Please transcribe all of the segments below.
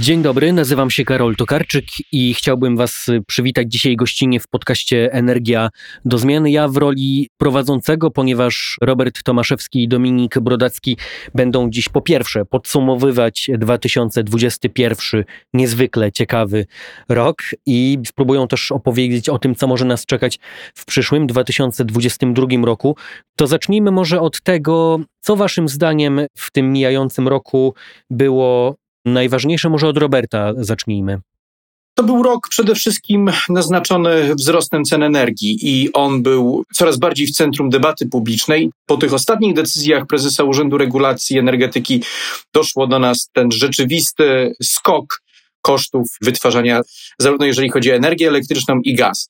Dzień dobry, nazywam się Karol Tokarczyk i chciałbym Was przywitać dzisiaj gościnnie w podcaście Energia do Zmiany. Ja w roli prowadzącego, ponieważ Robert Tomaszewski i Dominik Brodacki będą dziś po pierwsze podsumowywać 2021 niezwykle ciekawy rok i spróbują też opowiedzieć o tym, co może nas czekać w przyszłym 2022 roku. To zacznijmy może od tego, co Waszym zdaniem w tym mijającym roku było Najważniejsze może od Roberta zacznijmy. To był rok przede wszystkim naznaczony wzrostem cen energii i on był coraz bardziej w centrum debaty publicznej. Po tych ostatnich decyzjach prezesa Urzędu Regulacji Energetyki doszło do nas ten rzeczywisty skok kosztów wytwarzania, zarówno jeżeli chodzi o energię elektryczną i gaz.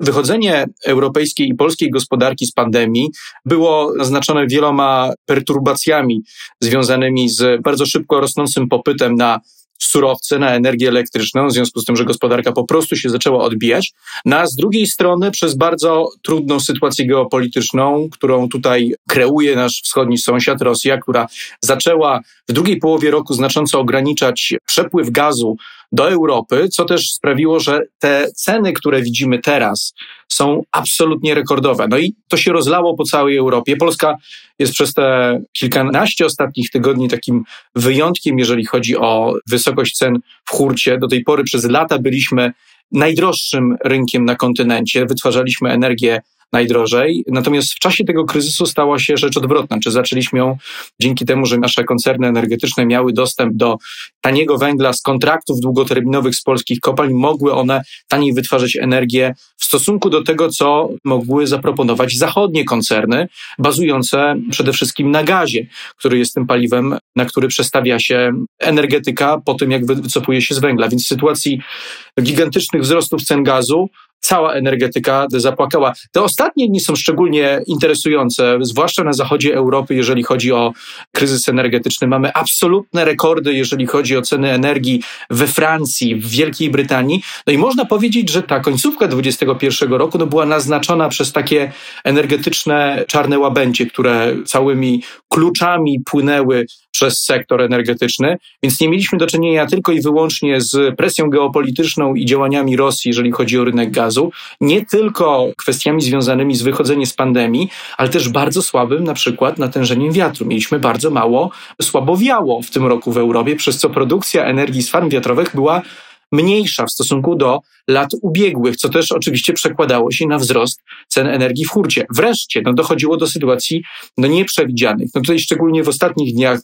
Wychodzenie europejskiej i polskiej gospodarki z pandemii było naznaczone wieloma perturbacjami związanymi z bardzo szybko rosnącym popytem na surowce, na energię elektryczną, w związku z tym, że gospodarka po prostu się zaczęła odbijać, no a z drugiej strony przez bardzo trudną sytuację geopolityczną, którą tutaj kreuje nasz wschodni sąsiad, Rosja, która zaczęła w drugiej połowie roku znacząco ograniczać przepływ gazu do Europy, co też sprawiło, że te ceny, które widzimy teraz, są absolutnie rekordowe. No i to się rozlało po całej Europie. Polska jest przez te kilkanaście ostatnich tygodni takim wyjątkiem, jeżeli chodzi o wysokość cen w hurcie. Do tej pory przez lata byliśmy najdroższym rynkiem na kontynencie, wytwarzaliśmy energię najdrożej. Natomiast w czasie tego kryzysu stała się rzecz odwrotna. Czy zaczęliśmy ją dzięki temu, że nasze koncerny energetyczne miały dostęp do taniego węgla z kontraktów długoterminowych z polskich kopalń, mogły one taniej wytwarzać energię w stosunku do tego, co mogły zaproponować zachodnie koncerny, bazujące przede wszystkim na gazie, który jest tym paliwem, na który przestawia się energetyka po tym, jak wycofuje się z węgla. Więc w sytuacji gigantycznych wzrostów cen gazu cała energetyka zapłakała. Te ostatnie dni są szczególnie interesujące, zwłaszcza na zachodzie Europy, jeżeli chodzi o kryzys energetyczny. Mamy absolutne rekordy, jeżeli chodzi o ceny energii we Francji, w Wielkiej Brytanii. No i można powiedzieć, że ta końcówka 2021 roku no, była naznaczona przez takie energetyczne czarne łabędzie, które całymi kluczami płynęły przez sektor energetyczny, więc nie mieliśmy do czynienia tylko i wyłącznie z presją geopolityczną i działaniami Rosji, jeżeli chodzi o rynek gazu, nie tylko kwestiami związanymi z wychodzeniem z pandemii, ale też bardzo słabym na przykład natężeniem wiatru. Mieliśmy bardzo mało, słabo wiało w tym roku w Europie, przez co produkcja energii z farm wiatrowych była mniejsza w stosunku do lat ubiegłych, co też oczywiście przekładało się na wzrost cen energii w hurcie. Wreszcie no, dochodziło do sytuacji no, nieprzewidzianych. No tutaj szczególnie w ostatnich dniach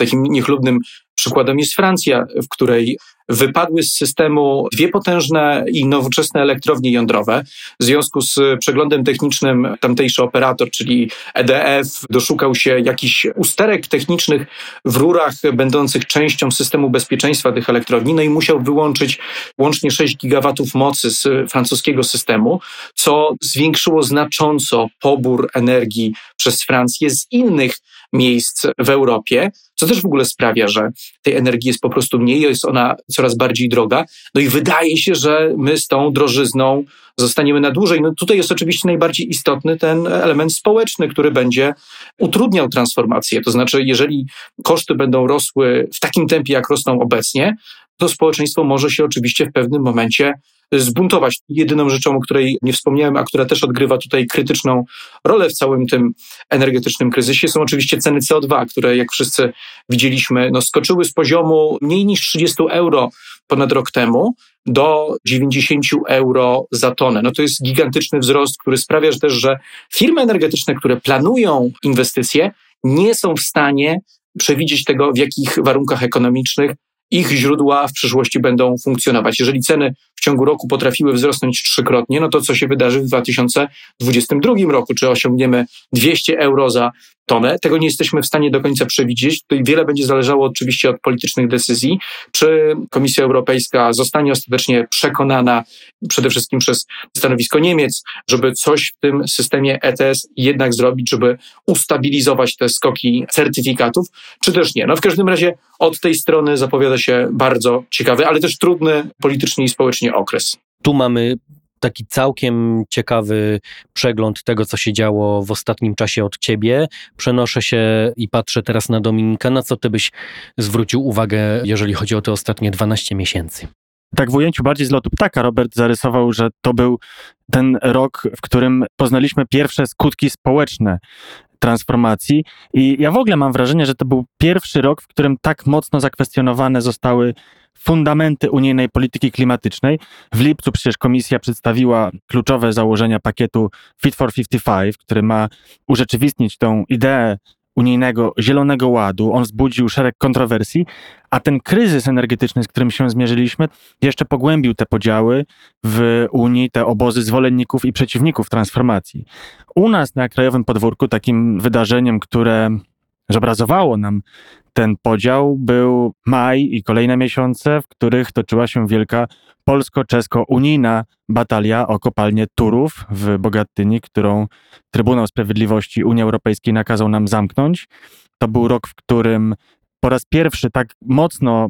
takim niechlubnym przykładem jest Francja, w której wypadły z systemu dwie potężne i nowoczesne elektrownie jądrowe. W związku z przeglądem technicznym tamtejszy operator, czyli EDF, doszukał się jakichś usterek technicznych w rurach będących częścią systemu bezpieczeństwa tych elektrowni, no i musiał wyłączyć łącznie 6 gigawatów mocy z francuskiego systemu, co zwiększyło znacząco pobór energii przez Francję z innych miejsc w Europie, co też w ogóle sprawia, że tej energii jest po prostu mniej, jest ona coraz bardziej droga. No i wydaje się, że my z tą drożyzną zostaniemy na dłużej. No tutaj jest oczywiście najbardziej istotny ten element społeczny, który będzie utrudniał transformację. To znaczy, jeżeli koszty będą rosły w takim tempie, jak rosną obecnie, to społeczeństwo może się oczywiście w pewnym momencie zbuntować. Jedyną rzeczą, o której nie wspomniałem, a która też odgrywa tutaj krytyczną rolę w całym tym energetycznym kryzysie, są oczywiście ceny CO2, które jak wszyscy widzieliśmy, no, skoczyły z poziomu mniej niż 30 euro ponad rok temu do 90 euro za tonę. No to jest gigantyczny wzrost, który sprawia że też, że firmy energetyczne, które planują inwestycje, nie są w stanie przewidzieć tego, w jakich warunkach ekonomicznych ich źródła w przyszłości będą funkcjonować. Jeżeli ceny w ciągu roku potrafiły wzrosnąć trzykrotnie, no to co się wydarzy w 2022 roku? Czy osiągniemy 200 euro za tonę? Tego nie jesteśmy w stanie do końca przewidzieć. Tutaj wiele będzie zależało oczywiście od politycznych decyzji. Czy Komisja Europejska zostanie ostatecznie przekonana przede wszystkim przez stanowisko Niemiec, żeby coś w tym systemie ETS jednak zrobić, żeby ustabilizować te skoki certyfikatów, czy też nie? No w każdym razie od tej strony zapowiada się bardzo ciekawy, ale też trudny politycznie i społecznie okres. Tu mamy taki całkiem ciekawy przegląd tego, co się działo w ostatnim czasie od ciebie. Przenoszę się i patrzę teraz na Dominika. Na co ty byś zwrócił uwagę, jeżeli chodzi o te ostatnie 12 miesięcy? Tak w ujęciu bardziej z lotu ptaka Robert zarysował, że to był ten rok, w którym poznaliśmy pierwsze skutki społeczne transformacji. I ja w ogóle mam wrażenie, że to był pierwszy rok, w którym tak mocno zakwestionowane zostały fundamenty unijnej polityki klimatycznej. W lipcu przecież komisja przedstawiła kluczowe założenia pakietu Fit for 55, który ma urzeczywistnić tą ideę unijnego Zielonego Ładu. On wzbudził szereg kontrowersji, a ten kryzys energetyczny, z którym się zmierzyliśmy, jeszcze pogłębił te podziały w Unii, te obozy zwolenników i przeciwników transformacji. U nas na krajowym podwórku takim wydarzeniem, które zobrazowało nam ten podział, był maj i kolejne miesiące, w których toczyła się wielka polsko-czesko-unijna batalia o kopalnię Turów w Bogatyni, którą Trybunał Sprawiedliwości Unii Europejskiej nakazał nam zamknąć. To był rok, w którym po raz pierwszy tak mocno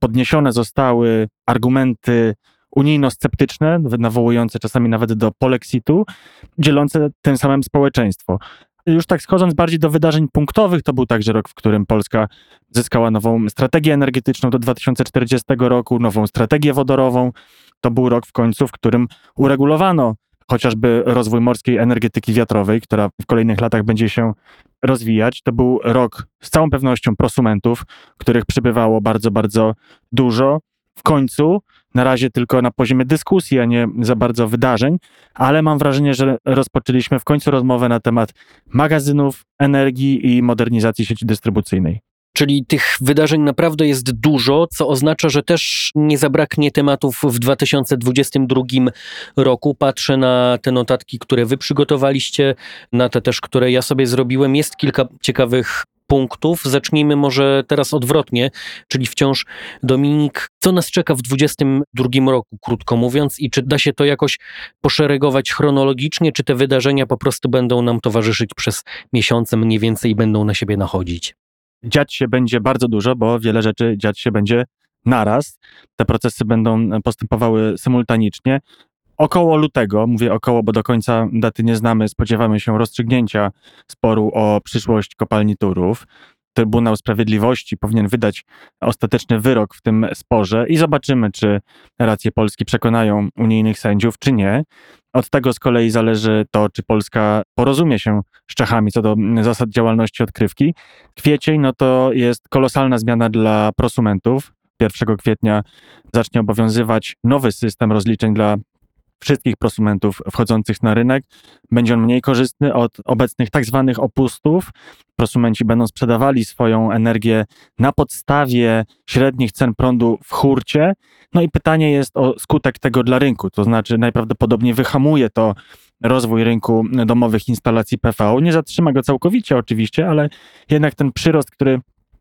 podniesione zostały argumenty unijno-sceptyczne, nawołujące czasami nawet do polexitu, dzielące tym samym społeczeństwo. Już tak schodząc bardziej do wydarzeń punktowych, to był także rok, w którym Polska zyskała nową strategię energetyczną do 2040 roku, nową strategię wodorową. To był rok w końcu, w którym uregulowano chociażby rozwój morskiej energetyki wiatrowej, która w kolejnych latach będzie się rozwijać. To był rok z całą pewnością prosumentów, których przybywało bardzo, bardzo dużo. W końcu, na razie tylko na poziomie dyskusji, a nie za bardzo wydarzeń, ale mam wrażenie, że rozpoczęliśmy w końcu rozmowę na temat magazynów energii i modernizacji sieci dystrybucyjnej. Czyli tych wydarzeń naprawdę jest dużo, co oznacza, że też nie zabraknie tematów w 2022 roku. Patrzę na te notatki, które wy przygotowaliście, na te też, które ja sobie zrobiłem. Jest kilka ciekawych punktów. Zacznijmy może teraz odwrotnie, czyli wciąż Dominik, co nas czeka w 2022 roku, krótko mówiąc, i czy da się to jakoś poszeregować chronologicznie, czy te wydarzenia po prostu będą nam towarzyszyć przez miesiące mniej więcej i będą na siebie nachodzić? dziać się będzie bardzo dużo, bo wiele rzeczy dziać się będzie naraz. Te procesy będą postępowały symultanicznie. Około lutego, mówię około, bo do końca daty nie znamy, spodziewamy się rozstrzygnięcia sporu o przyszłość kopalni Turów. Trybunał Sprawiedliwości powinien wydać ostateczny wyrok w tym sporze i zobaczymy, czy racje Polski przekonają unijnych sędziów, czy nie. Od tego z kolei zależy to, czy Polska porozumie się z Czechami co do zasad działalności odkrywki. Kwiecień no to jest kolosalna zmiana dla prosumentów. 1 kwietnia zacznie obowiązywać nowy system rozliczeń dla wszystkich prosumentów wchodzących na rynek. Będzie on mniej korzystny od obecnych tak zwanych opustów. Prosumenci będą sprzedawali swoją energię na podstawie średnich cen prądu w hurcie. No i pytanie jest o skutek tego dla rynku, to znaczy najprawdopodobniej wyhamuje to rozwój rynku domowych instalacji PV. Nie zatrzyma go całkowicie oczywiście, ale jednak ten przyrost, który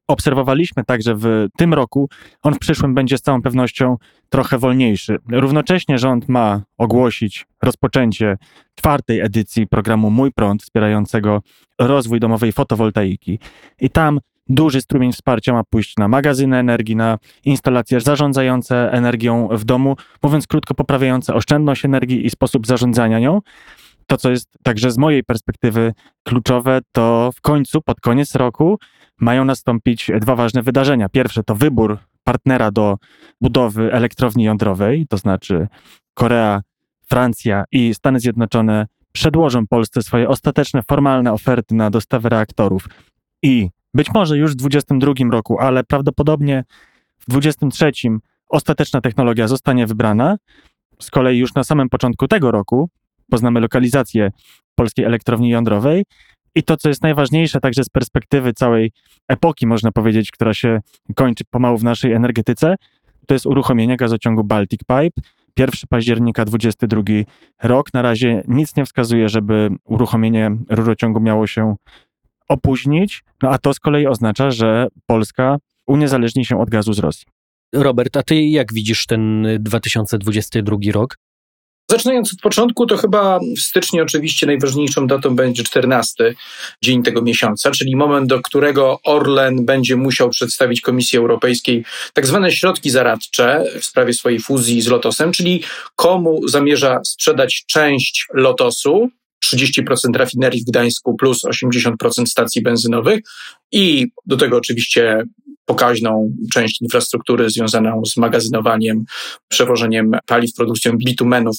obserwowaliśmy także w tym roku, on w przyszłym będzie z całą pewnością trochę wolniejszy. Równocześnie rząd ma ogłosić rozpoczęcie czwartej edycji programu Mój Prąd, wspierającego rozwój domowej fotowoltaiki. I tam duży strumień wsparcia ma pójść na magazyny energii, na instalacje zarządzające energią w domu, mówiąc krótko, poprawiające oszczędność energii i sposób zarządzania nią. To, co jest także z mojej perspektywy kluczowe, to w końcu, pod koniec roku, mają nastąpić dwa ważne wydarzenia. Pierwsze to wybór partnera do budowy elektrowni jądrowej, to znaczy Korea, Francja i Stany Zjednoczone przedłożą Polsce swoje ostateczne, formalne oferty na dostawę reaktorów. I być może już w 2022 roku, ale prawdopodobnie w 2023 ostateczna technologia zostanie wybrana. Z kolei już na samym początku tego roku poznamy lokalizację polskiej elektrowni jądrowej i to, co jest najważniejsze także z perspektywy całej epoki, można powiedzieć, która się kończy pomału w naszej energetyce, to jest uruchomienie gazociągu Baltic Pipe, 1 października 22 rok. Na razie nic nie wskazuje, żeby uruchomienie rurociągu miało się opóźnić, no a to z kolei oznacza, że Polska uniezależni się od gazu z Rosji. Robert, a ty jak widzisz ten 2022 rok? Zaczynając od początku, to chyba w styczniu oczywiście najważniejszą datą będzie 14 dzień tego miesiąca, czyli moment, do którego Orlen będzie musiał przedstawić Komisji Europejskiej tak zwane środki zaradcze w sprawie swojej fuzji z Lotosem, czyli komu zamierza sprzedać część Lotosu, 30% rafinerii w Gdańsku plus 80% stacji benzynowych i do tego oczywiście pokaźną część infrastruktury związaną z magazynowaniem, przewożeniem paliw, produkcją bitumenów.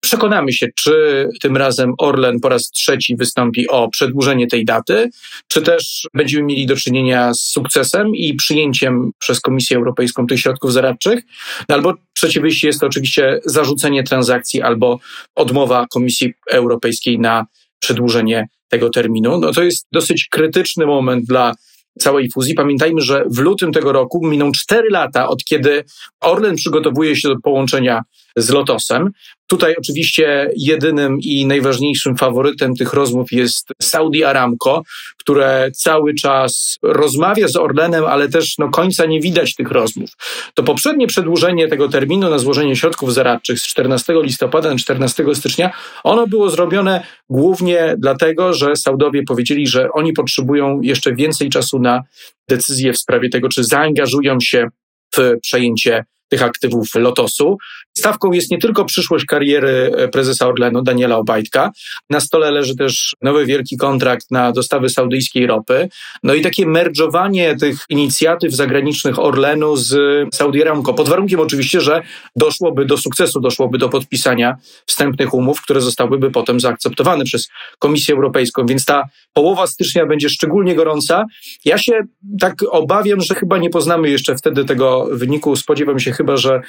Przekonamy się, czy tym razem Orlen po raz trzeci wystąpi o przedłużenie tej daty, czy też będziemy mieli do czynienia z sukcesem i przyjęciem przez Komisję Europejską tych środków zaradczych, albo trzecie wyjście jest to oczywiście zarzucenie transakcji albo odmowa Komisji Europejskiej na przedłużenie tego terminu. No to jest dosyć krytyczny moment dla całej fuzji. Pamiętajmy, że w lutym tego roku miną cztery lata od kiedy Orlen przygotowuje się do połączenia z Lotosem. Tutaj oczywiście jedynym i najważniejszym faworytem tych rozmów jest Saudi Aramco, które cały czas rozmawia z Orlenem, ale też no, końca nie widać tych rozmów. To poprzednie przedłużenie tego terminu na złożenie środków zaradczych z 14 listopada na 14 stycznia, ono było zrobione głównie dlatego, że Saudowie powiedzieli, że oni potrzebują jeszcze więcej czasu na decyzję w sprawie tego, czy zaangażują się w przejęcie tych aktywów Lotosu. Stawką jest nie tylko przyszłość kariery e, prezesa Orlenu, Daniela Obajtka. Na stole leży też nowy wielki kontrakt na dostawy saudyjskiej ropy. No i takie merdżowanie tych inicjatyw zagranicznych Orlenu z Saudi Aramco. Pod warunkiem oczywiście, że doszłoby do sukcesu, doszłoby do podpisania wstępnych umów, które zostałyby potem zaakceptowane przez Komisję Europejską. Więc ta połowa stycznia będzie szczególnie gorąca. Ja się tak obawiam, że chyba nie poznamy jeszcze wtedy tego wyniku. Spodziewam się chyba, że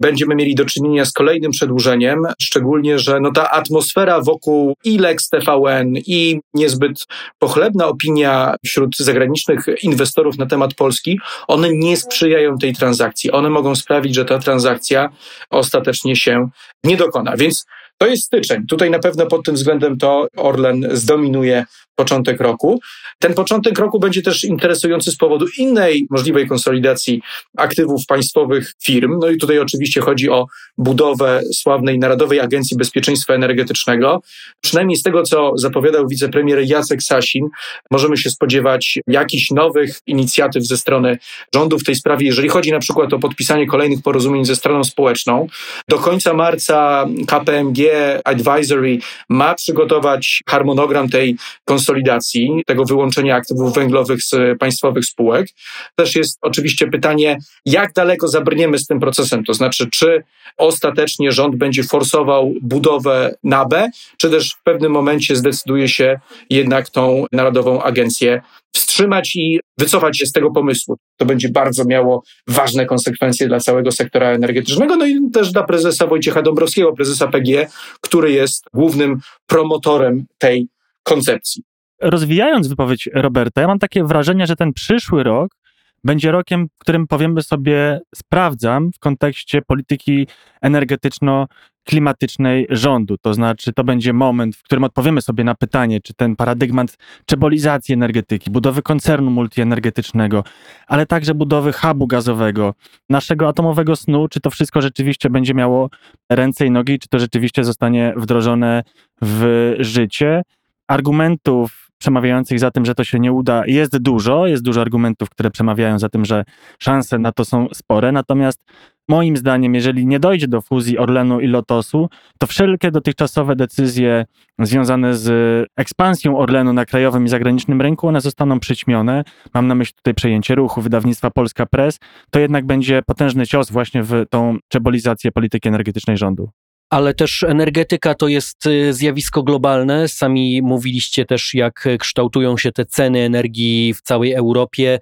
będziemy mieli do czynienia z kolejnym przedłużeniem, szczególnie, że no ta atmosfera wokół i Lex TVN i niezbyt pochlebna opinia wśród zagranicznych inwestorów na temat Polski, one nie sprzyjają tej transakcji. One mogą sprawić, że ta transakcja ostatecznie się nie dokona. Więc to jest styczeń. Tutaj na pewno pod tym względem to Orlen zdominuje początek roku. Ten początek roku będzie też interesujący z powodu innej możliwej konsolidacji aktywów państwowych firm. No i tutaj oczywiście chodzi o budowę sławnej Narodowej Agencji Bezpieczeństwa Energetycznego. Przynajmniej z tego, co zapowiadał wicepremier Jacek Sasin, możemy się spodziewać jakichś nowych inicjatyw ze strony rządu w tej sprawie, jeżeli chodzi na przykład o podpisanie kolejnych porozumień ze stroną społeczną. Do końca marca KPMG Advisory ma przygotować harmonogram tej konsolidacji, tego wyłączenia aktywów węglowych z państwowych spółek. Też jest oczywiście pytanie, jak daleko zabrniemy z tym procesem, to znaczy, czy ostatecznie rząd będzie forsował budowę NABE, czy też w pewnym momencie zdecyduje się jednak tą Narodową Agencję wstrzymać i wycofać się z tego pomysłu. To będzie bardzo miało ważne konsekwencje dla całego sektora energetycznego, no i też dla prezesa Wojciecha Dąbrowskiego, prezesa PGE, który jest głównym promotorem tej koncepcji. Rozwijając wypowiedź Roberta, ja mam takie wrażenie, że ten przyszły rok będzie rokiem, w którym powiemy sobie, sprawdzam w kontekście polityki energetyczno-klimatycznej rządu. To znaczy, to będzie moment, w którym odpowiemy sobie na pytanie, czy ten paradygmat czebolizacji energetyki, budowy koncernu multienergetycznego, ale także budowy hubu gazowego, naszego atomowego snu, czy to wszystko rzeczywiście będzie miało ręce i nogi, czy to rzeczywiście zostanie wdrożone w życie. Argumentów przemawiających za tym, że to się nie uda, jest dużo. Jest dużo argumentów, które przemawiają za tym, że szanse na to są spore. Natomiast moim zdaniem, jeżeli nie dojdzie do fuzji Orlenu i Lotosu, to wszelkie dotychczasowe decyzje związane z ekspansją Orlenu na krajowym i zagranicznym rynku, one zostaną przyćmione. Mam na myśli tutaj przejęcie ruchu wydawnictwa Polska Press. To jednak będzie potężny cios właśnie w tą czebolizację polityki energetycznej rządu. Ale też energetyka to jest y, zjawisko globalne. Sami mówiliście też, jak kształtują się te ceny energii w całej Europie,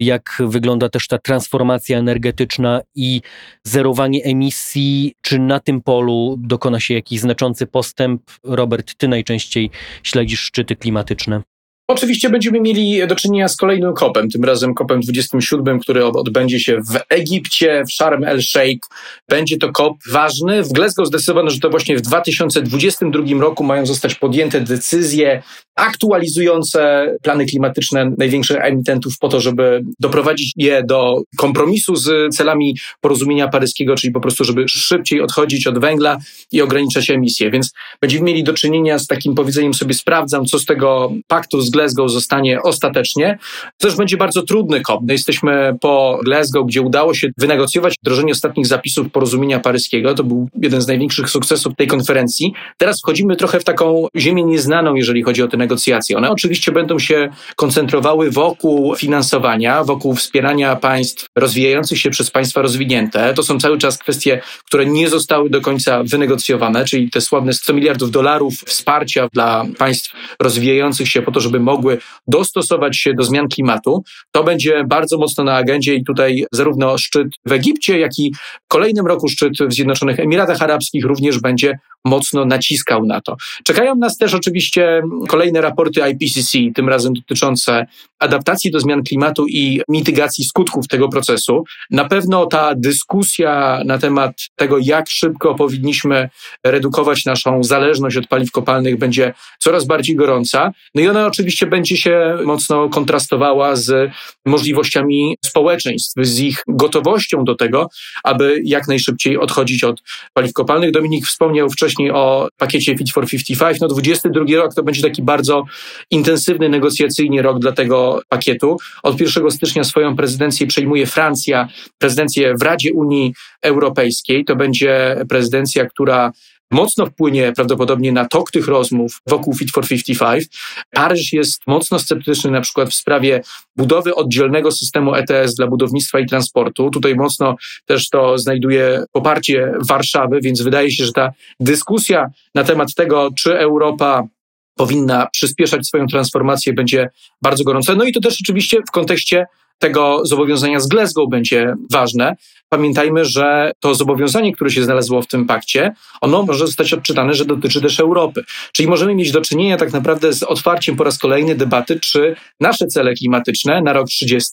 jak wygląda też ta transformacja energetyczna i zerowanie emisji. Czy na tym polu dokona się jakiś znaczący postęp? Robert, ty najczęściej śledzisz szczyty klimatyczne. Oczywiście będziemy mieli do czynienia z kolejnym kopem, tym razem kopem 27, który odbędzie się w Egipcie, w Sharm el-Sheikh. Będzie to kop ważny. W Glasgow zdecydowano, że to właśnie w 2022 roku mają zostać podjęte decyzje aktualizujące plany klimatyczne największych emitentów po to, żeby doprowadzić je do kompromisu z celami porozumienia paryskiego, czyli po prostu, żeby szybciej odchodzić od węgla i ograniczać emisję. Więc będziemy mieli do czynienia z takim powiedzeniem sobie sprawdzam, co z tego paktu z Glasgow zostanie ostatecznie. To też będzie bardzo trudny kop. No jesteśmy po Glasgow, gdzie udało się wynegocjować wdrożenie ostatnich zapisów porozumienia paryskiego. To był jeden z największych sukcesów tej konferencji. Teraz wchodzimy trochę w taką ziemię nieznaną, jeżeli chodzi o te negocjacje. One oczywiście będą się koncentrowały wokół finansowania, wokół wspierania państw rozwijających się przez państwa rozwinięte. To są cały czas kwestie, które nie zostały do końca wynegocjowane, czyli te sławne 100 miliardów dolarów wsparcia dla państw rozwijających się po to, żeby mogły dostosować się do zmian klimatu. To będzie bardzo mocno na agendzie i tutaj zarówno szczyt w Egipcie, jak i w kolejnym roku szczyt w Zjednoczonych Emiratach Arabskich również będzie mocno naciskał na to. Czekają nas też oczywiście kolejne raporty IPCC, tym razem dotyczące adaptacji do zmian klimatu i mitygacji skutków tego procesu. Na pewno ta dyskusja na temat tego, jak szybko powinniśmy redukować naszą zależność od paliw kopalnych, będzie coraz bardziej gorąca. No i ona oczywiście będzie się mocno kontrastowała z możliwościami społeczeństw, z ich gotowością do tego, aby jak najszybciej odchodzić od paliw kopalnych. Dominik wspomniał wcześniej o pakiecie Fit for 55. No 22 rok to będzie taki bardzo intensywny negocjacyjnie rok dla tego pakietu. Od 1 stycznia swoją prezydencję przejmuje Francja, prezydencję w Radzie Unii Europejskiej. To będzie prezydencja, która mocno wpłynie prawdopodobnie na tok tych rozmów wokół Fit for 55. Paryż jest mocno sceptyczny na przykład w sprawie budowy oddzielnego systemu ETS dla budownictwa i transportu. Tutaj mocno też to znajduje poparcie Warszawy, więc wydaje się, że ta dyskusja na temat tego, czy Europa powinna przyspieszać swoją transformację, będzie bardzo gorąca. No i to też oczywiście w kontekście tego zobowiązania z Glasgow będzie ważne. Pamiętajmy, że to zobowiązanie, które się znalazło w tym pakcie, ono może zostać odczytane, że dotyczy też Europy. Czyli możemy mieć do czynienia tak naprawdę z otwarciem po raz kolejny debaty, czy nasze cele klimatyczne na rok 30,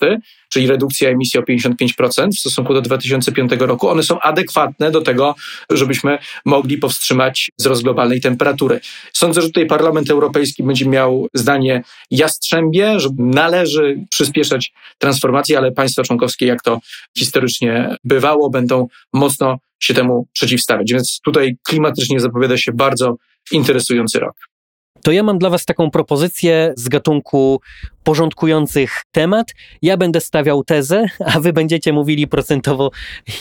czyli redukcja emisji o 55% w stosunku do 2005 roku, one są adekwatne do tego, żebyśmy mogli powstrzymać wzrost globalnej temperatury. Sądzę, że tutaj Parlament Europejski będzie miał zdanie jastrzębie, że należy przyspieszać transformację, ale państwa członkowskie, jak to historycznie bywało, będą mocno się temu przeciwstawiać. Więc tutaj klimatycznie zapowiada się bardzo interesujący rok. To ja mam dla Was taką propozycję z gatunku porządkujących temat. Ja będę stawiał tezę, a Wy będziecie mówili procentowo,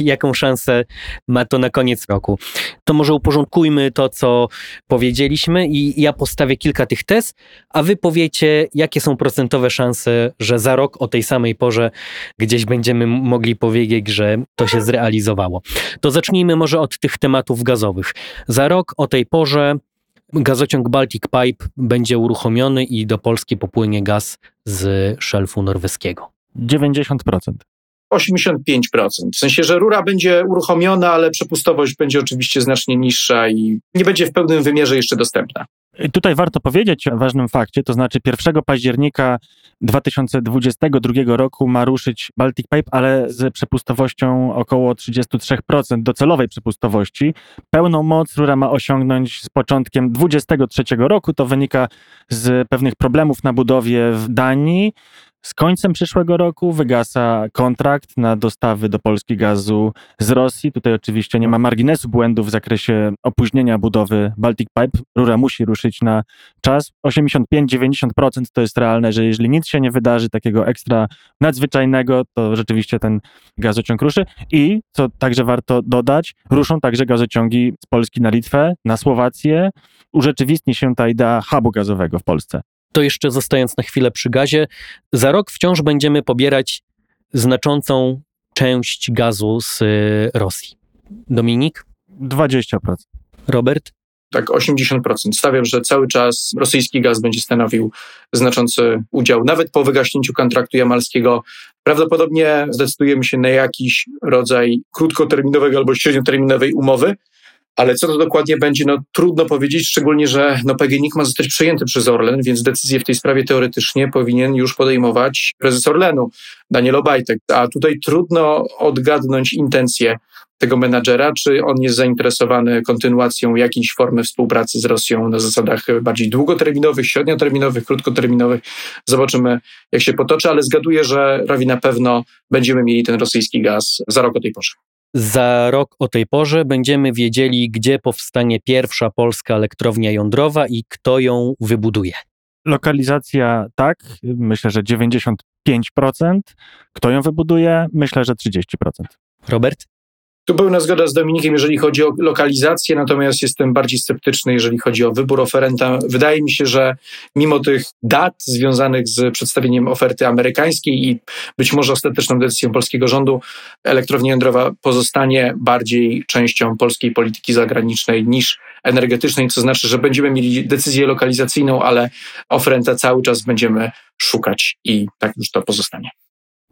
jaką szansę ma to na koniec roku. To może uporządkujmy to, co powiedzieliśmy, i ja postawię kilka tych tez, a Wy powiecie, jakie są procentowe szanse, że za rok o tej samej porze gdzieś będziemy mogli powiedzieć, że to się zrealizowało. To zacznijmy może od tych tematów gazowych. Za rok o tej porze Gazociąg Baltic Pipe będzie uruchomiony i do Polski popłynie gaz z szelfu norweskiego. 90%. 85%. W sensie, że rura będzie uruchomiona, ale przepustowość będzie oczywiście znacznie niższa i nie będzie w pełnym wymiarze jeszcze dostępna. Tutaj warto powiedzieć o ważnym fakcie, to znaczy 1 października 2022 roku ma ruszyć Baltic Pipe, ale z przepustowością około 33% docelowej przepustowości. Pełną moc rura ma osiągnąć z początkiem 2023 roku. To wynika z pewnych problemów na budowie w Danii. Z końcem przyszłego roku wygasa kontrakt na dostawy do Polski gazu z Rosji. Tutaj oczywiście nie ma marginesu błędów w zakresie opóźnienia budowy Baltic Pipe. Rura musi ruszyć na czas. 85-90% to jest realne, że jeżeli nic się nie wydarzy takiego ekstra nadzwyczajnego, to rzeczywiście ten gazociąg ruszy. I, co także warto dodać, ruszą także gazociągi z Polski na Litwę, na Słowację. Urzeczywistni się ta idea hubu gazowego w Polsce to jeszcze zostając na chwilę przy gazie, za rok wciąż będziemy pobierać znaczącą część gazu z y, Rosji. Dominik? 20%. Robert? Tak, 80%. Stawiam, że cały czas rosyjski gaz będzie stanowił znaczący udział. Nawet po wygaśnięciu kontraktu jamalskiego prawdopodobnie zdecydujemy się na jakiś rodzaj krótkoterminowej albo średnioterminowej umowy, Ale co to dokładnie będzie, no trudno powiedzieć, szczególnie, że no, PGNiG ma zostać przejęty przez Orlen, więc decyzję w tej sprawie teoretycznie powinien już podejmować prezes Orlenu, Daniel Obajtek. A tutaj trudno odgadnąć intencje tego menadżera, czy on jest zainteresowany kontynuacją jakiejś formy współpracy z Rosją na zasadach bardziej długoterminowych, średnioterminowych, krótkoterminowych. Zobaczymy, jak się potoczy, ale zgaduję, że prawie na pewno będziemy mieli ten rosyjski gaz za rok o tej porze. Za rok o tej porze będziemy wiedzieli, gdzie powstanie pierwsza polska elektrownia jądrowa i kto ją wybuduje. Lokalizacja tak, myślę, że 95%. Kto ją wybuduje? Myślę, że 30%. Robert? Tu pełna zgoda z Dominikiem, jeżeli chodzi o lokalizację, natomiast jestem bardziej sceptyczny, jeżeli chodzi o wybór oferenta. Wydaje mi się, że mimo tych dat związanych z przedstawieniem oferty amerykańskiej i być może ostateczną decyzją polskiego rządu, elektrownia jądrowa pozostanie bardziej częścią polskiej polityki zagranicznej niż energetycznej, co znaczy, że będziemy mieli decyzję lokalizacyjną, ale oferenta cały czas będziemy szukać i tak już to pozostanie.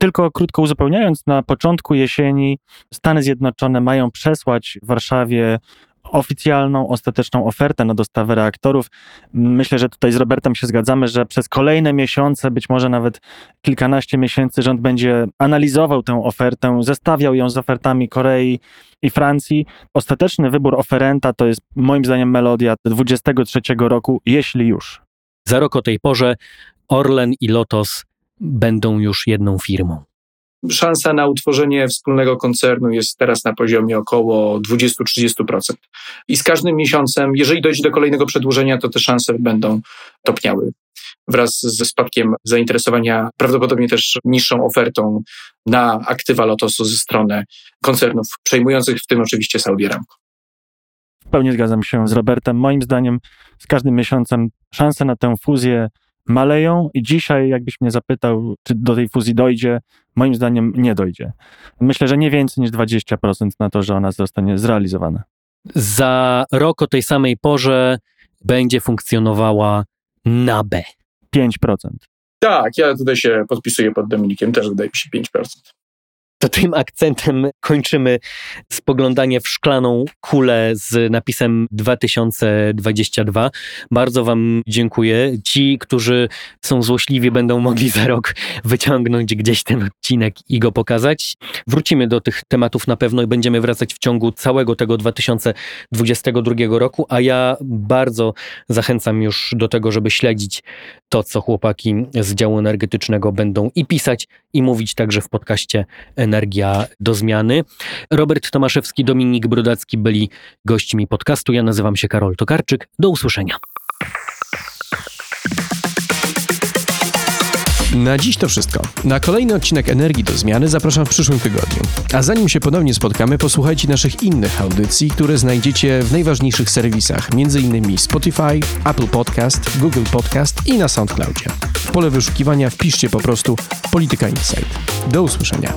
Tylko krótko uzupełniając, na początku jesieni Stany Zjednoczone mają przesłać Warszawie oficjalną, ostateczną ofertę na dostawę reaktorów. Myślę, że tutaj z Robertem się zgadzamy, że przez kolejne miesiące, być może nawet kilkanaście miesięcy, rząd będzie analizował tę ofertę, zestawiał ją z ofertami Korei i Francji. Ostateczny wybór oferenta to jest moim zdaniem melodia 23 roku, jeśli już. Za rok o tej porze Orlen i Lotos będą już jedną firmą. Szansa na utworzenie wspólnego koncernu jest teraz na poziomie około 20-30%. I z każdym miesiącem, jeżeli dojdzie do kolejnego przedłużenia, to te szanse będą topniały wraz ze spadkiem zainteresowania, prawdopodobnie też niższą ofertą na aktywa Lotosu ze strony koncernów przejmujących, w tym oczywiście Saudi Aramco. W pełni zgadzam się z Robertem. Moim zdaniem z każdym miesiącem szanse na tę fuzję maleją i dzisiaj, jakbyś mnie zapytał, czy do tej fuzji dojdzie, moim zdaniem nie dojdzie. Myślę, że nie więcej niż 20% na to, że ona zostanie zrealizowana. Za rok o tej samej porze będzie funkcjonowała NABE. 5%. Tak, ja tutaj się podpisuję pod Dominikiem, też wydaje mi się 5%. To tym akcentem kończymy spoglądanie w szklaną kulę z napisem 2022. Bardzo Wam dziękuję. Ci, którzy są złośliwi, będą mogli za rok wyciągnąć gdzieś ten odcinek i go pokazać. Wrócimy do tych tematów na pewno i będziemy wracać w ciągu całego tego 2022 roku, a ja bardzo zachęcam już do tego, żeby śledzić to, co chłopaki z działu energetycznego będą i pisać, i mówić także w podcaście Energia do Zmiany. Robert Tomaszewski, Dominik Brodacki byli gośćmi podcastu. Ja nazywam się Karol Tokarczyk. Do usłyszenia. Na dziś to wszystko. Na kolejny odcinek Energii do Zmiany zapraszam w przyszłym tygodniu. A zanim się ponownie spotkamy, posłuchajcie naszych innych audycji, które znajdziecie w najważniejszych serwisach, m.in. Spotify, Apple Podcast, Google Podcast i na SoundCloudzie. W pole wyszukiwania wpiszcie po prostu Polityka Insight. Do usłyszenia.